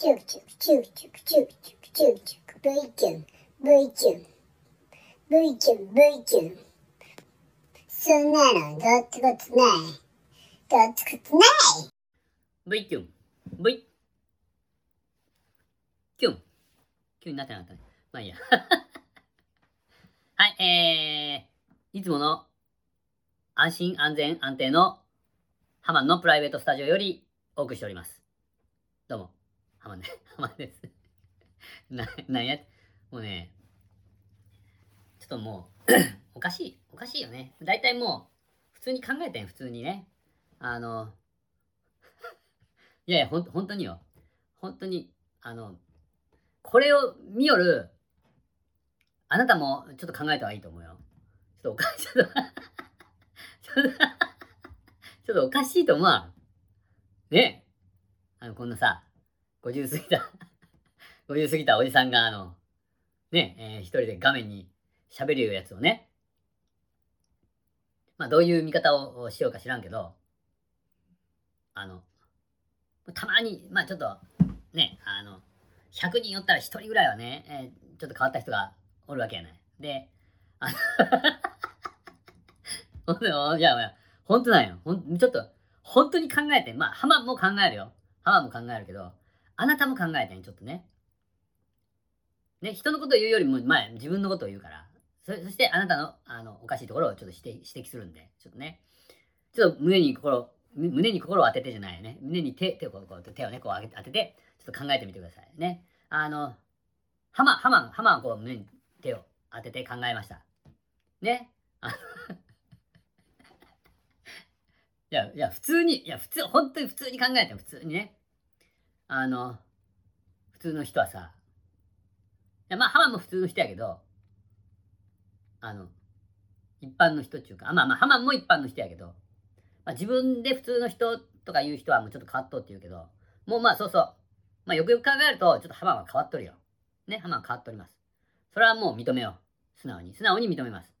チュクチュクチュクチュクチュクチュクチュクチュク V キュン。V キュン。V キュン。V キュン。そんなのどってことないどってことない V キュン。V キュン。キュンになってなかったね。まあいいや。はいえー、いつもの安心安全安定のハマンのプライベートスタジオよりお送りしております。どうも。ハマンですな、なんや？もうねちょっともう おかしいおかしいよね大体もう普通に考えてん普通にねあの いやいや、ほん、本当によ。本当に、あの、これを見よる、あなたもちょっと考えた方がいいと思うよ。ちょっとおかしい、ちょっと、ちょっと、ちょっとおかしいと思わん。ね？あの、こんなさ、50過ぎた、50過ぎたおじさんが、あの、ねえー一人で画面に喋るやつをね、まあ、どういう見方をしようか知らんけど、あの、たまに、まあちょっと、ね、あの、100人おったら1人ぐらいはね、えーちょっと変わった人がおるわけやない。で、あの ほんとよ、いや、いや、ほんとなんよ。ほん、ちょっと、本当に考えて、まあ、ハマも考えるよ。ハマも考えるけど、あなたも考えてね、ちょっとね。ね、人のことを言うよりも、まあ、自分のことを言うから。そそして、あなたの、あの、おかしいところをちょっと指摘指摘するんで、ちょっとね。ちょっと胸に心、胸に心を当ててじゃないよね。胸に手、手をこう、手をね、こう上げて当てて、ちょっと考えてみてくださいね。あの、ハマ、ハマ、ハマはこう胸に手を当てて考えました。ね。あの いや、いや、普通に、いや、普通、本当に普通に考えても普通にね。あの、普通の人はさ、いや、まあ、ハマも普通の人やけど、あの、一般の人っていうか、あまあまあ、ハマも一般の人やけど、まあ、自分で普通の人とか言う人はもうちょっと変わっとうって言うけど、もうまあそうそう。まあよくよく考えると、ちょっとハマは変わっとるよ。ね、ハマは変わっております。それはもう認めよう。素直に。素直に認めます。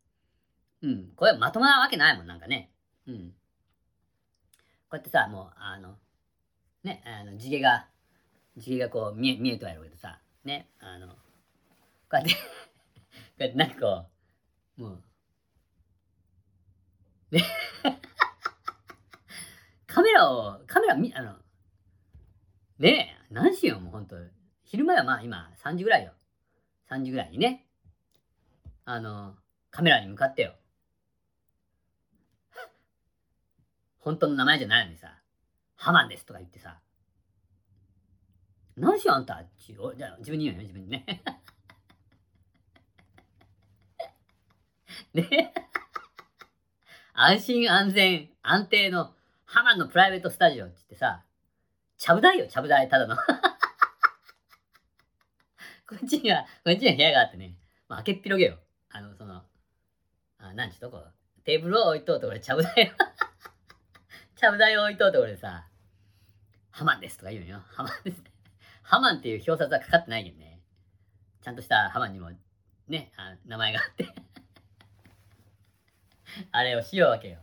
うん。これまともなわけないもん、なんかね。うん。こうやってさ、もう、あの、ね、あの、地毛が、地毛がこう見え、見えとやるけどさ、ね、あの、こうやって、こうやってなんかこう、もう、ね、カメラを、カメラ見、あの、ね。え、何しよう、もうほんと。昼間はまあ今、3時ぐらいよ。3時ぐらいにね、あの、カメラに向かってよ。本当の名前じゃないのにさ、ハマンですとか言ってさ、何しようあんたちおじゃあ自分に言うよ、自分にね。ね安心安全安定のハマンのプライベートスタジオって言ってさ、ちゃぶ台よ、ちゃぶ台、ただの。こっちには、こっちには部屋があってね、まあ、開けっぴろげよ。あの、その、あ、なんちゅうとこ、テーブルを置いとうとこれ、ちゃぶ台を、ちゃぶ台を置いとうとこれさ、ハマンですとか言うんよ。ハマンです。ハマンっていう表札はかかってないけどね。ちゃんとしたハマンにも、ね、あ名前があって。あれをしようわけよ。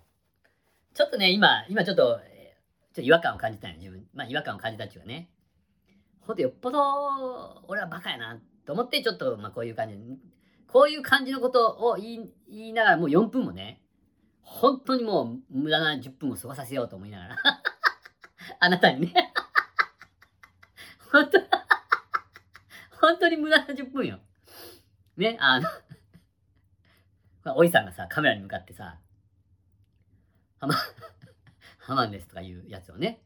ちょっとね、今、今ちょっと、ちょっと違和感を感じたよ、自分。まあ、違和感を感じたっていうかね。ほんとよっぽど、俺はバカやな、と思って、ちょっと、まあ、こういう感じ、こういう感じのことを言い言いながら、もう4分もね、本当にもう無駄な10分を過ごさせようと思いながら、あなたにね、本当、本当に無駄な10分よ。ね、あの、おいさんがさ、カメラに向かってさ、ハマ、ハマンですとかいうやつをね、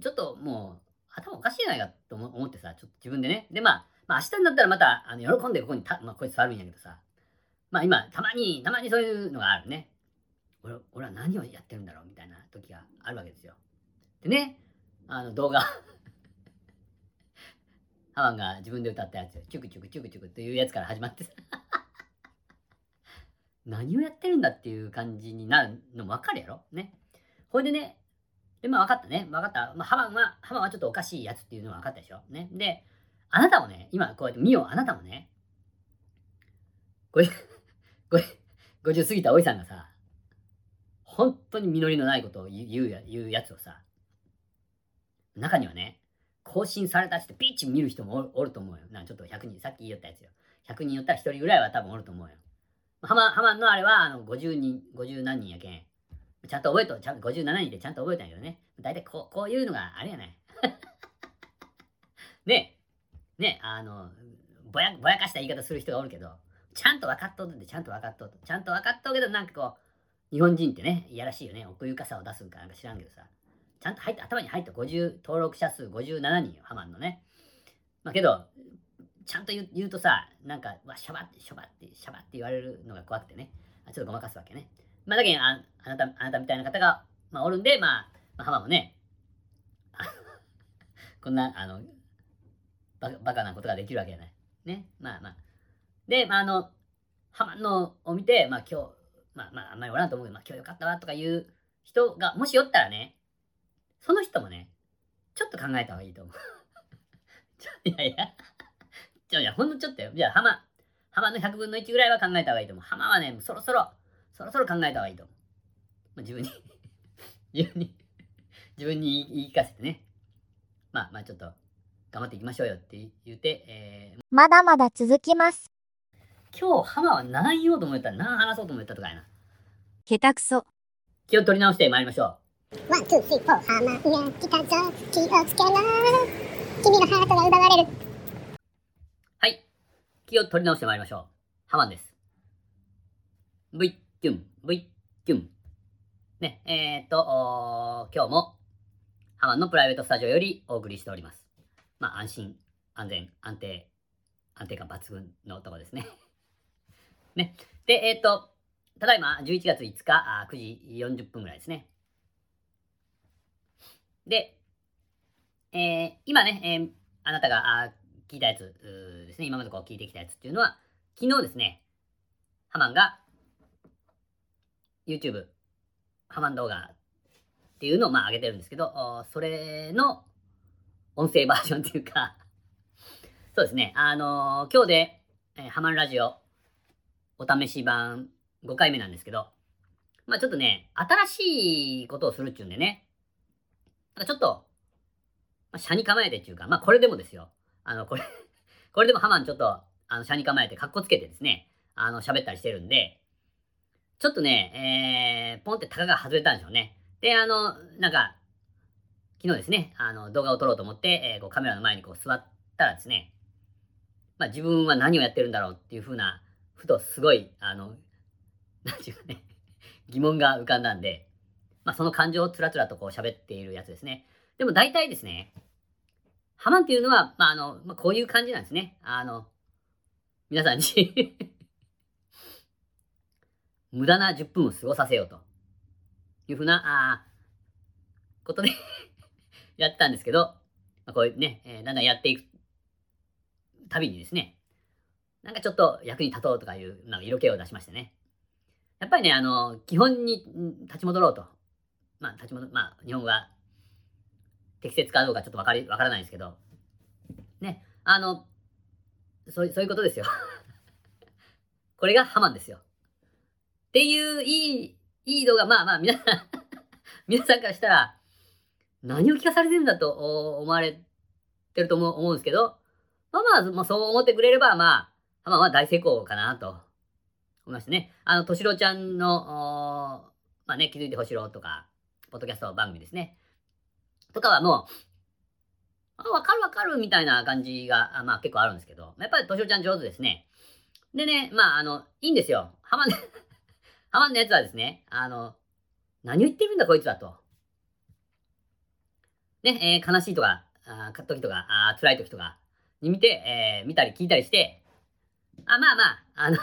ちょっともう、頭おかしいじゃないかと思思ってさ、ちょっと自分でね。で、まあ、まあ明日になったらまた、あの、喜んでここにた、まあ、こいつ座るんやけどさ、まあ今、たまに、たまにそういうのがあるね。俺、俺は何をやってるんだろうみたいな時があるわけですよ。でね、あの動画、ハマンが自分で歌ったやつ。チュクチュクチュクチュクっていうやつから始まってさ、何をやってるんだっていう感じになるのもわかるやろ？ね。ほいでね、で、まあ分かったね。分かった。まあ、ハマンは、ハマンはちょっとおかしいやつっていうのは分かったでしょ？ね。で、あなたもね、今こうやって見よう、あなたもね、これ、これ、50過ぎたおいさんがさ、本当に実りのないことを言うや言うやつをさ、中にはね、更新されたっつってピッチ見る人もおると思うよ。なちょっと100人、さっき言ったやつよ。100人言ったら1人ぐらいは多分おると思うよ。ハマ、ハマのあれは、あの、50人、50何人やけん。ちゃんと覚えと、ちゃんと57人でちゃんと覚えたんやけどね。だいたいこう、こういうのがあれやない。ねえねあの、ぼや、ぼやかした言い方する人がおるけど、ちゃんと分かっとるって、ちゃんと分かっとる。ちゃんと分かっとるけど、なんかこう、日本人ってね、いやらしいよね。奥ゆかさを出すんかなんか知らんけどさ。ちゃんと入って、頭に入った50、登録者数57人よ、ハマンのね。まあけど、ちゃんと言うとさ、なんか、わ、しゃばって、しゃばって、しゃばって言われるのが怖くてね。ちょっとごまかすわけね。まあだけど、あなた、あなたみたいな方が、まあおるんで、まあ、まあ、ハマもね、こんな、あの、バカバカなことができるわけじゃない。ね。まあまあ。で、まああの、ハマのを見て、まあ今日、まあまああんまりおらんと思うけど、まあ今日よかったわとかいう人が、もしおったらね、その人もね、ちょっと考えた方がいいと思う。ちょいやいや、ちょいや、ほんのちょっとよ。じゃあ、ハマ、ハマの100分の1ぐらいは考えた方がいいと思う。ハマはね、そろそろ、そろそろ考えた方がいいと思う。まあ、自分に 自分に自分に言い聞かせてね。まあまあちょっと、頑張っていきましょうよって言うて、えー、まだまだ続きます。今日、ハマは何言おうと思った？ら何話そうと思った？とかやな。下手くそ。気を取り直して参りましょ one, two, three, four、ハマが来たぞ。気をつけろ。君のハートが奪われる。はい。気を取り直して参りましょう。ハマンです。V キュン、V キュン。ね、えー、っと、今日も、ハマンのプライベートスタジオよりお送りしております。まあ、安心、安全、安定、安定感抜群のとこですね。ね。で、えーっと、ただいま11月5日あ9時40分ぐらいですね。で、えー今ね、えーあなたがあ聞いたやつですね、今までこう聞いてきたやつっていうのは、昨日ですね、ハマンが YouTube、ハマン動画っていうのをまあ上げてるんですけど、それの音声バージョンっていうか、そうですね、あのー今日で、えーハマンラジオお試し版5回目なんですけど、まあちょっとね、新しいことをするっていうんでね、なんかちょっと、まあ、車に構えてっていうか、まあこれでもですよ。あの、これ、これでもハマンちょっと、あの、車に構えて、かっこつけてですね、あの、喋ったりしてるんで、ちょっとね、えー、ポンってタガが外れたんでしょうね。で、あの、なんか、昨日ですね、あの、動画を撮ろうと思って、えーこうカメラの前にこう座ったらですね、まあ自分は何をやってるんだろうっていうふうな、ふとすごい、あの、なんていうかね、疑問が浮かんだんで、まあその感情をつらつらとこう喋っているやつですね。でも大体ですね、ハマンっていうのは、まああの、まあこういう感じなんですね。あの、皆さんに 無駄な10分を過ごさせようというふうな、あーことで やったんですけど、まあ、こういうね、えーだんだんやっていくたびにですね、なんかちょっと役に立とうとかいう、なんか色気を出しましてね。やっぱりね、あの、基本に立ち戻ろうと。まあ、立ち戻、まあ、日本語が適切かどうかちょっとわかり、わからないですけど、ね、あの、そうそういうことですよ。これがハマンですよ。っていう、いい、いい動画、まあまあ、皆さん、皆さんからしたら、何を聞かされてるんだと思われてると思う思うんですけど、まあまあ、まあ、そう思ってくれれば、まあ、ハマンは大成功かなと思いましたね。あの、としろちゃんの、まあね、気づいてほしろとか、ポッドキャスト番組ですね。とかはもう、あ、わかるわかるみたいな感じが、あまあ結構あるんですけど、やっぱりとしろちゃん上手ですね。でね、まああの、いいんですよ。ハマン、ハマンのやつはですね、あの、何を言ってるんだこいつはと。ね、えー悲しいとか、あ時とか、あ辛い時とかに見て、えー見たり聞いたりして、あ、まあまあ、あの、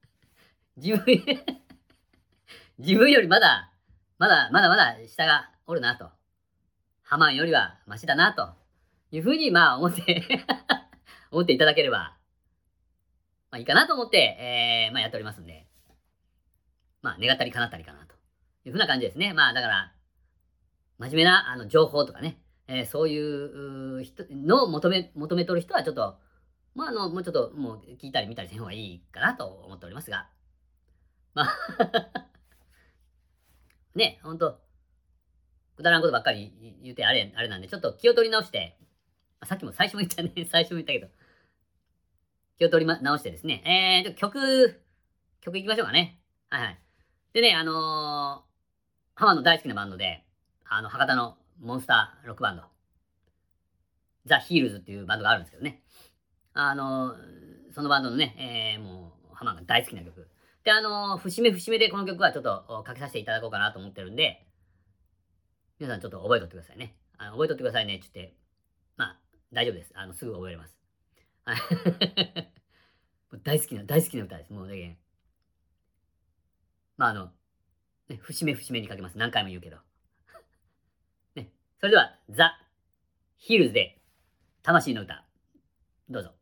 自分、自分よりまだ、まだ、まだまだ下がおるなと。ハマンよりはマシだなと。いうふうに、まあ思って、思っていただければ、まあいいかなと思って、えー、まあやっておりますんで。まあ願ったり叶ったりかなというふうな感じですね。まあだから、真面目なあの情報とかね、えーそういう人のを求め、求めとる人はちょっと、まああの、もうちょっともう聞いたり見たりせん方がいいかなと思っておりますが、まあ、ね、ほんと、くだらんことばっかり言うてあれ、あれなんで、ちょっと気を取り直して、さっきも最初も言ったね。最初も言ったけど。気を取り、ま、直してですね。えー、曲、曲いきましょうかね。はいはい。でね、あのー、ハマの大好きなバンドで、あの、博多のモンスターロックバンド、ザ・ヒールズっていうバンドがあるんですけどね。あのー、そのバンドのね、えー、もう、ハマが大好きな曲。で、あのー、節目節目でこの曲はちょっとかけさせていただこうかなと思ってるんで、皆さんちょっと覚えとってくださいね。あの覚えとってくださいねって言って、まあ、大丈夫です。あの、すぐ覚えれます。大好きな、大好きな歌です。もうね、まあ、あの、ね、節目節目にかけます。何回も言うけど。ね、それでは、ザ・ヒルズで、魂の歌、どうぞ。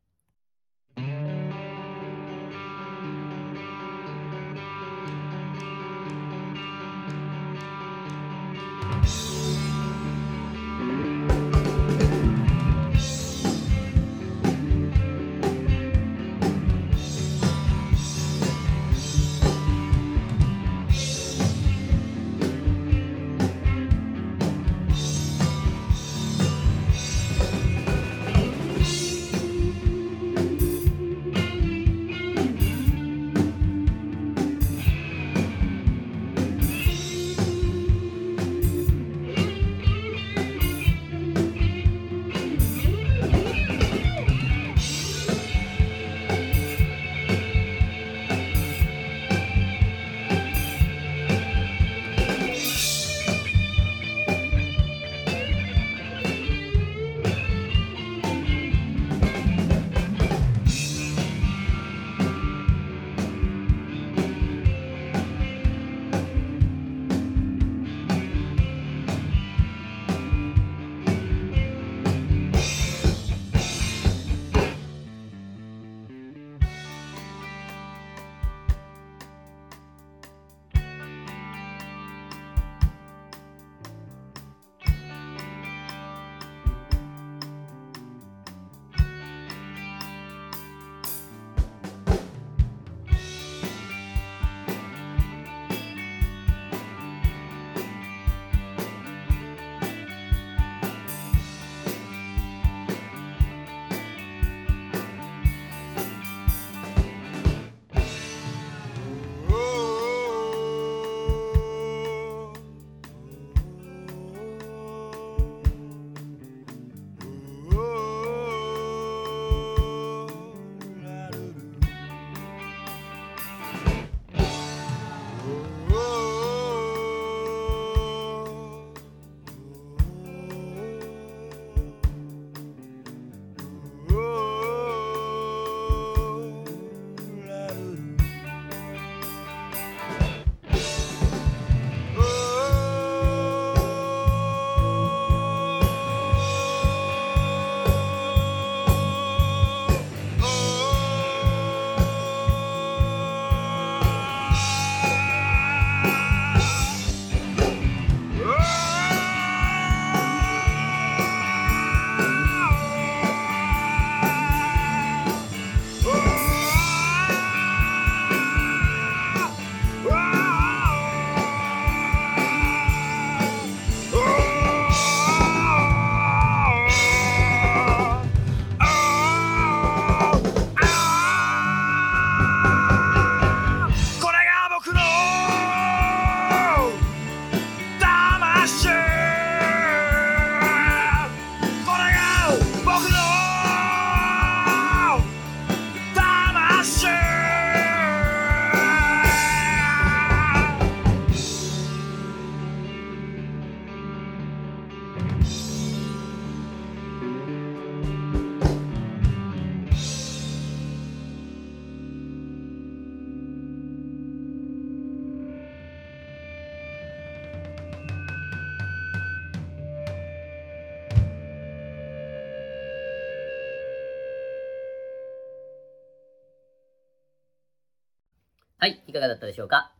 はい、いかがだったでしょうか？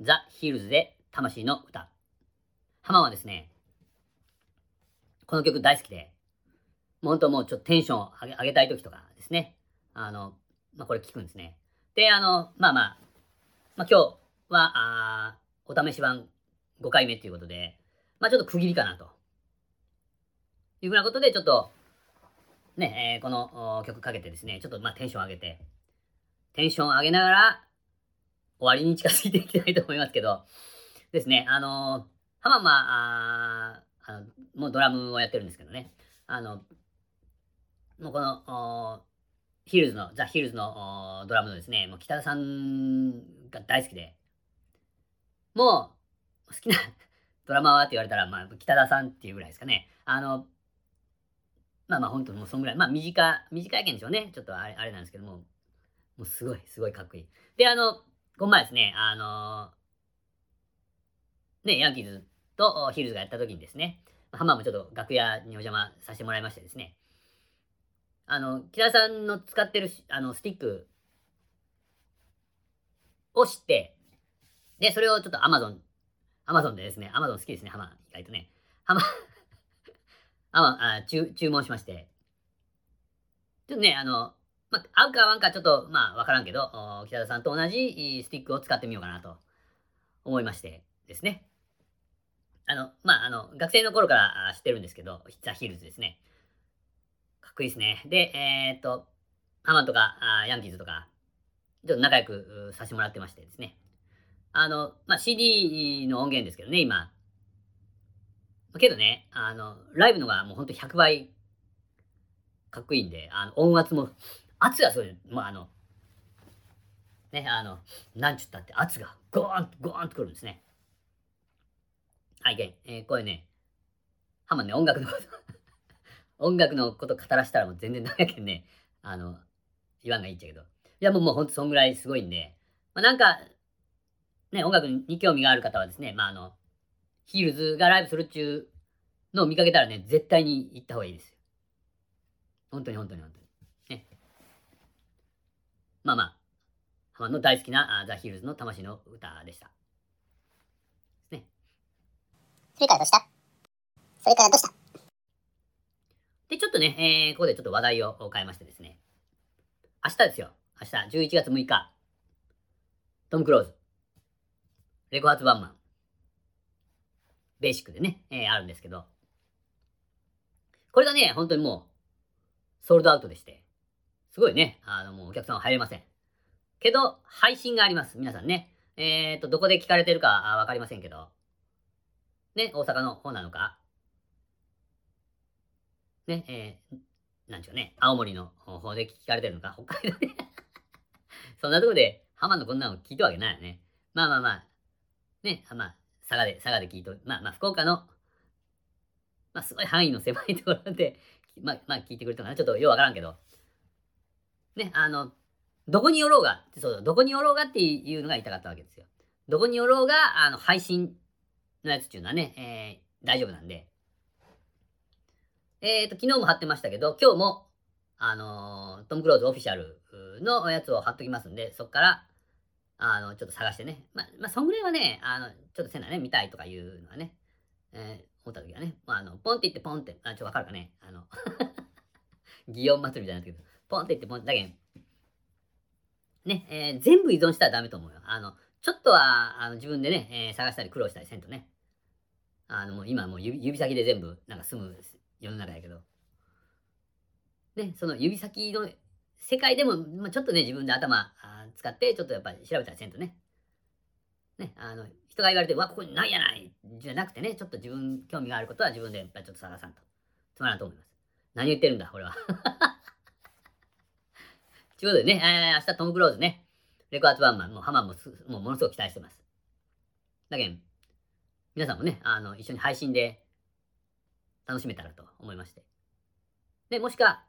ザ・ヒールズで魂の歌。ハマはですね、この曲大好きで、もう本当もうちょっとテンション上げ上げたい時とかですね、あの、まあ、これ聞くんですね。で、あの、まあまあ、まあ、今日は、あお試し版5回目ということで、まあちょっと区切りかなと。いうふうなことで、ちょっと、ね、えーこの曲かけてですね、ちょっとまあテンション上げて、テンション上げながら、終わりに近づいていきたいと思いますけど、ですね、あの、浜間、ああの、もうドラムをやってるんですけどね、あの、もうこの、おヒルズの、ザ・ヒルズのおドラムのですね、もう北田さんが大好きで、もう、好きな ドラマはって言われたら、まあ、北田さんっていうぐらいですかね。あの、まあまあ、本当にもうそんぐらい、まあ、短、短い件でしょうね。ちょっとあれ、あれなんですけども、もうすごい、すごいかっこいい。で、あの、この前ですね、あのね、ヤンキーズとヒルズがやった時にですね、ハマーもちょっと楽屋にお邪魔させてもらいましてですね、あの、木田さんの使ってるあのスティックを知って、で、それをちょっと Amazon、Amazon でですね、Amazon 好きですね、ハマー、意外とね。ハマ、ア マあ注注文しまして、ちょっとね、あの、まあ、合うか合わんかちょっと、まあ、わからんけど、北田さんと同じスティックを使ってみようかなと思いましてですね。あの、まあ、あの、学生の頃から知ってるんですけど、ザ・ヒルズですね。かっこいいですね。で、えーっと、ハマとかあヤンキーズとか、ちょっと仲良くさせてもらってましてですね。あの、まあ、CD の音源ですけどね、今。けどね、あの、ライブのがもうほんと100倍かっこいいんで、あの、音圧も、圧がそういう、まあ、あの、ね、あの、なんちゅったって圧がゴーンとゴーンとくるんですね。はい、けん、えーこれね、ハマンね、音楽のこと、音楽のこと語らしたらもう全然ダメやけんね、あの、言わんがいいっちゃけど。いや、もうもうほんとそんぐらいすごいんで、まあ、なんか、ね、音楽に興味がある方はですね、まあ、あの、ヒールズがライブするっちゅうのを見かけたらね、絶対に行った方がいいですよ。本当に本当に本当に。ね。まあまあ、ハマンの大好きなあザ・ヒールズの魂の歌でした。それからどうした？それからどうした？で、ちょっとね、えーここでちょっと話題を変えましてですね。明日ですよ。明日、11月6日。トム・クローズ。レコ発ワンマン。ベーシックでね、えーあるんですけど。これがね、本当にもう、ソールドアウトでして。すごいね、あの、もうお客さんは入れません。けど、配信があります。皆さんね。えっ、と、どこで聞かれてるかあわかりませんけど。ね、大阪の方なのか、ね、えー、なんちゅうね、青森の方で聞かれてるのか、北海道で。そんなとこで、浜のこんなの聞いたわけないよね。まあまあまあ、ね、あまあ、佐賀で、佐賀で聞いと、まあまあ、福岡の、まあ、すごい範囲の狭いところで、まあ、まあ、聞いてくれたかな。ちょっとようわからんけど。ね、あの、どこに寄ろうが、そう、どこに寄ろうがっていうのが言いたかったわけですよ。どこに寄ろうが、あの、配信のやつっていうのはね、えー、大丈夫なんで。えっ、と、昨日も貼ってましたけど、今日も、あのートム・クローズオフィシャルのやつを貼っときますんで、そこから、あの、ちょっと探してね。まあ、まあ、そんぐらいはね、あの、ちょっとせなね、見たいとかいうのはね、えー思った時はね、まあ、あの、ポンって言ってポンって、あ、ちょっとわかるかね、あの、祇園祭みたいになってけど、ポンって言ってポンだけん、ね、えー全部依存したらダメと思うよ。あの、ちょっとは、あの、自分でね、えー探したり苦労したりせんとね。あの、もう今もう指先で全部、なんか済む世の中やけど。ね、その指先の世界でも、まあ、ちょっとね、自分で頭使って、ちょっとやっぱり調べたりせんとね。ね、あの、人が言われて、わ、ここにないやないじゃなくてね、ちょっと自分、興味があることは自分でやっぱりちょっと探さんと。つまらんと思います。何言ってるんだ、俺は。ということでね、えー、明日トム・クローズね、レコアーツワンマン、もうハマンもすもうものすごく期待してます。だけど、皆さんもね、あの、一緒に配信で楽しめたらと思いまして。で、もしか、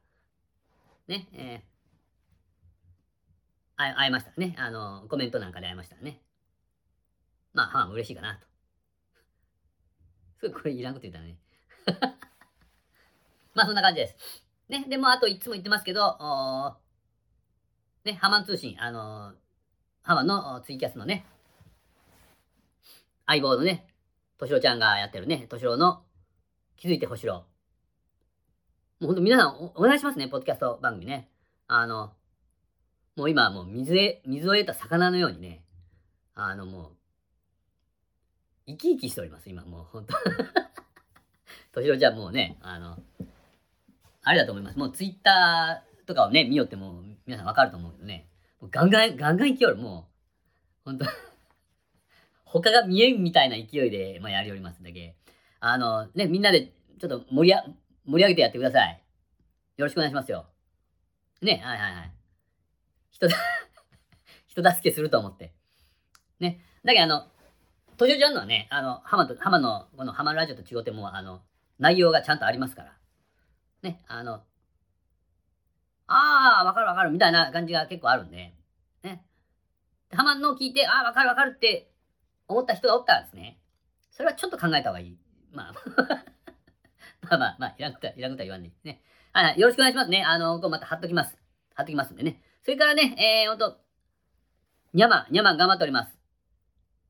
ね、えー、会え会えましたらね、あの、コメントなんかで会えましたらね。まあ、ハマンも嬉しいかなと。すごいこれいらんこと言ったね。まあ、そんな感じです。ね、でも、あといつも言ってますけど、おーね、ハマン通信、あのーハマンのツイキャスのね、相棒のね、としろちゃんがやってるね、としろの気づいてほしろ。もうほんと皆さんおお願いしますね、ポッドキャスト番組ね。あの、もう今もう水へ、水を得た魚のようにね、あのもう、生き生きしております、今もうほんと。としろちゃんもうね、あの、あれだと思います。もうツイッターとかをね、見よっても皆さんわかると思うけどね。もうガンガン、ガンガン勢いる。もう、ほんと他が見えんみたいな勢いで、まあ、やりおりますだけ。あの、ね、みんなでちょっと盛りあ盛り上げてやってください。よろしくお願いしますよ。ね、はいはいはい。人だ、人助けすると思って。ね。だけどあの、途中ちゃんのはね、あの、浜と、浜の、この浜ラジオと違ってもう、あの、内容がちゃんとありますから。ね、あの、ああ、わかるわかるみたいな感じが結構あるんで、ね。ハマンのを聞いて、ああ、わかるわかるって思った人がおったらですね、それはちょっと考えた方がいい。まあ、まあまあまあ、いらんことは、いらんことは言わんでね。はい、はい、よろしくお願いしますね。あの、こうまた貼っときます。貼っときますんでね。それからね、えー、ほんと、にゃま、にゃま頑張っております。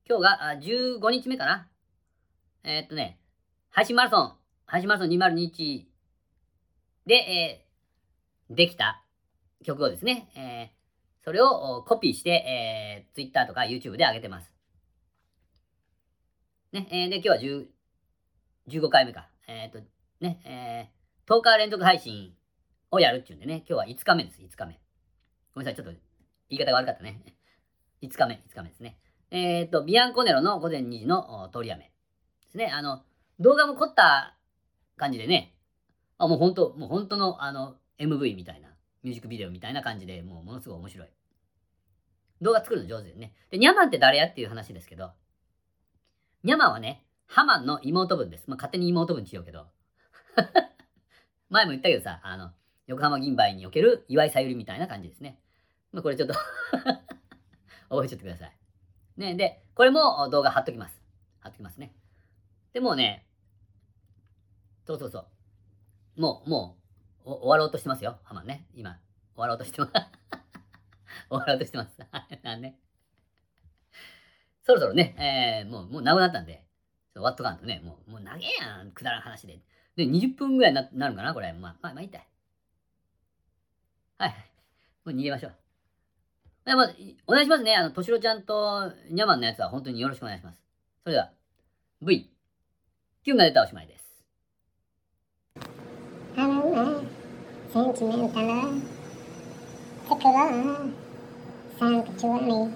今日があ15日目かな。えー、っとね、配信マラソン、配信マラソン2021で、えー、できた曲をですね、えー、それをコピーして、えー、Twitter とか YouTube で上げてます。ね、えー、で、今日は15回目か。えっ、と、ね、えー、10日連続配信をやるっていうんでね、今日は5日目です、5日目。ごめんなさい、ちょっと言い方が悪かったね。5日目、5日目ですね。えっ、と、ビアンコネロの午前2時の通り雨ですね。あの、動画も凝った感じでね、あ、もう本当もう本当のあの、MV みたいな、ミュージックビデオみたいな感じで、もうものすごい面白い。動画作るの上手でね。で、ニャマンって誰やっていう話ですけど、ニャマンはね、ハマンの妹分です。まあ、勝手に妹分にしようけど。前も言ったけどさ、あの、横浜銀杯における岩井さゆりみたいな感じですね。まあ、これちょっと 覚えちゃってください。ね、で、これも動画貼っときます。貼っときますね。でもうね、そうそうそう。もう、もう、終わろうとしてますよ、ハマンね。今、終わろうとしてます。終わろうとしてます。なんね。そろそろね、えー、もう、もうなくなったんで、終わっとかんとね、もう、もう長えやん、くだらん話で。で、20分ぐらいななるかな、これ。まあ、まあ、まあ、いいたい。はい。もう逃げましょう。でまあ、お願いしますね。あの、としろちゃんとニャマンのやつは本当によろしくお願いします。それでは、V、キュンが出たおしまいです。センチメンタル。セクロサンクチュアリ。ー